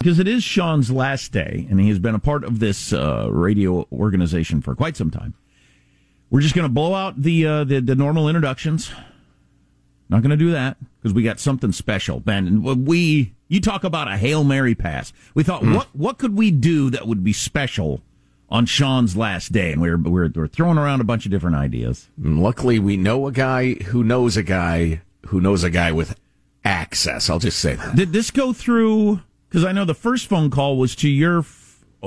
because it is Sean's last day, and he has been a part of this uh, radio organization for quite some time. We're just going to blow out the, uh, the, the normal introductions. Not going to do that because we got something special, Ben. And we you talk about a hail mary pass. We thought, mm. what what could we do that would be special on Sean's last day? And we we're, we're we're throwing around a bunch of different ideas. Luckily, we know a guy who knows a guy who knows a guy with access. I'll just say that. Did this go through? Because I know the first phone call was to your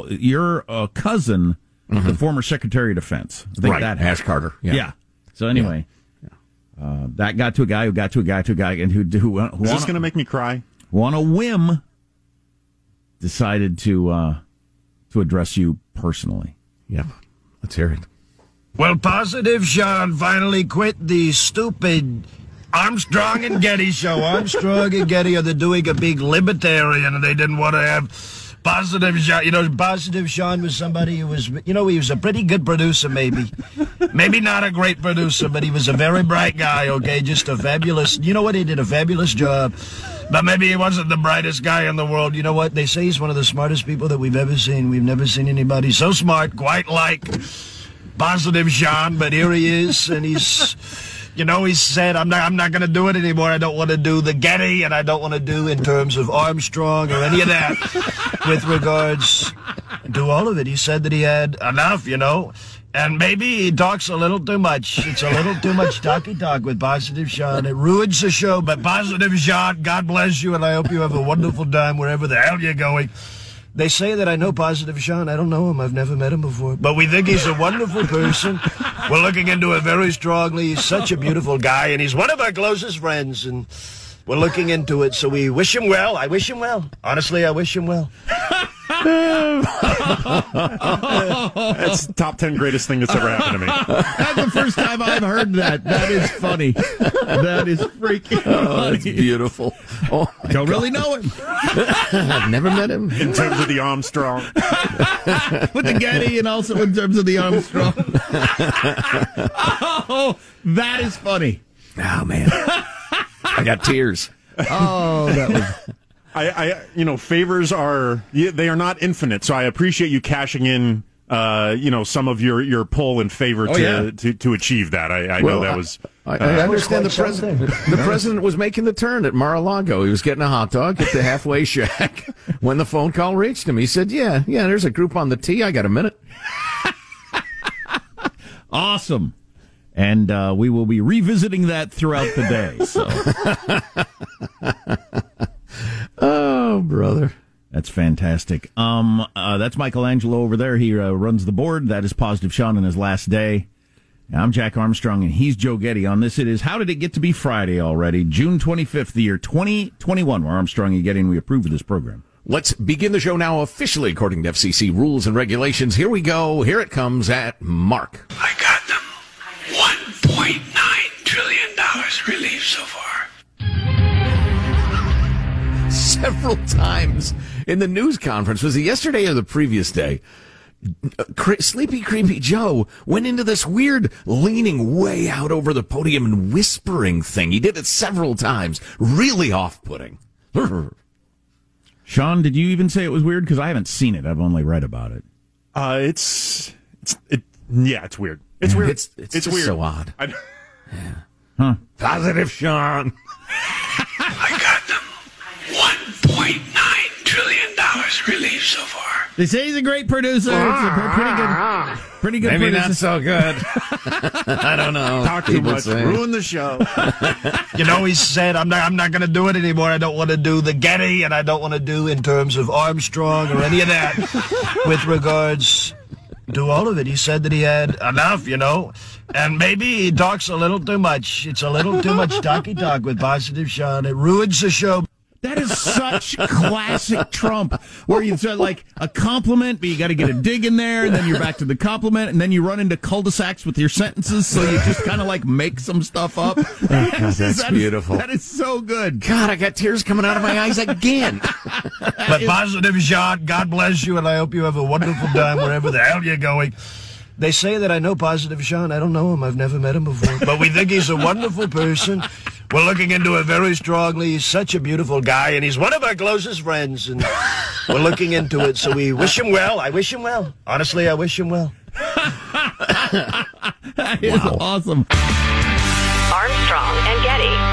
your uh, cousin, mm-hmm. the former Secretary of Defense. I think right. that Ash Carter. Yeah. yeah. So anyway, yeah. Yeah. Uh, that got to a guy who got to a guy to a guy, and who who, who is this going to make me cry? On a whim, decided to uh, to address you personally. Yeah, let's hear it. Well, positive Sean finally quit the stupid Armstrong and Getty show. Armstrong and Getty are doing a big libertarian, and they didn't want to have positive Sean. You know, positive Sean was somebody who was, you know, he was a pretty good producer, maybe. maybe not a great producer, but he was a very bright guy, okay? Just a fabulous, you know what? He did a fabulous job. But maybe he wasn't the brightest guy in the world. You know what? They say he's one of the smartest people that we've ever seen. We've never seen anybody so smart, quite like positive Sean, but here he is, and he's you know, he said, I'm not, I'm not going to do it anymore. I don't want to do the Getty, and I don't want to do in terms of Armstrong or any of that with regards to all of it. He said that he had enough, you know. And maybe he talks a little too much. It's a little too much talky talk with Positive Sean. It ruins the show. But Positive Sean, God bless you, and I hope you have a wonderful time wherever the hell you're going. They say that I know Positive Sean. I don't know him. I've never met him before. But we think he's a wonderful person. We're looking into it very strongly. He's such a beautiful guy, and he's one of our closest friends. And we're looking into it, so we wish him well. I wish him well. Honestly, I wish him well. That's top 10 greatest thing that's ever happened to me. That's the first time I've heard that. That is funny. That is freaking oh, funny. That's beautiful. Oh, Don't God. really know him. I've never met him. In terms of the Armstrong. With the Getty and also in terms of the Armstrong. oh, that is funny. Oh, man. I got tears. Oh, that was. I, I, you know, favors are they are not infinite. So I appreciate you cashing in, uh, you know, some of your your pull in favor oh, to, yeah. to, to achieve that. I, I well, know that was. I, I uh, understand the president. The president was making the turn at Mar-a-Lago. He was getting a hot dog at the halfway shack when the phone call reached him. He said, "Yeah, yeah, there's a group on the tee. I got a minute." awesome and uh, we will be revisiting that throughout the day. So, brother, that's fantastic. Um, uh, that's Michelangelo over there. He uh, runs the board. That is Positive Sean in his last day. I'm Jack Armstrong, and he's Joe Getty. On this, it is How Did It Get to Be Friday already? June 25th, the year 2021, where Armstrong and Getty and we approve of this program. Let's begin the show now officially according to FCC rules and regulations. Here we go. Here it comes at Mark. I got them. $1.9 trillion relief so far. several times in the news conference. Was it yesterday or the previous day? Sleepy Creepy Joe went into this weird leaning way out over the podium and whispering thing. He did it several times. Really off putting. Sean, did you even say it was weird? Because I haven't seen it. I've only read about it. Uh, it's, it's, it, yeah, it's weird. It's weird. It's, it's, it's weird. so odd. I, yeah. Huh. Positive Sean. trillion relief so far. They say he's a great producer. It's a pretty good, pretty good. Maybe producer. not so good. I don't know. Talk too much. Say. Ruin the show. you know, he said, "I'm not. I'm not going to do it anymore. I don't want to do the Getty, and I don't want to do in terms of Armstrong or any of that with regards." to all of it. He said that he had enough, you know, and maybe he talks a little too much. It's a little too much talky talk with Positive Sean. It ruins the show. That is such classic Trump, where you said like a compliment, but you got to get a dig in there, and then you're back to the compliment, and then you run into cul-de-sacs with your sentences, so you just kind of like make some stuff up. Oh, God, that's that beautiful. Is, that is so good. God, I got tears coming out of my eyes again. but positive Sean. God bless you, and I hope you have a wonderful time wherever the hell you're going. They say that I know Positive Sean. I don't know him. I've never met him before. But we think he's a wonderful person. We're looking into it very strongly. He's such a beautiful guy, and he's one of our closest friends. And we're looking into it, so we wish him well. I wish him well. Honestly, I wish him well. that is wow. awesome. Armstrong and Getty.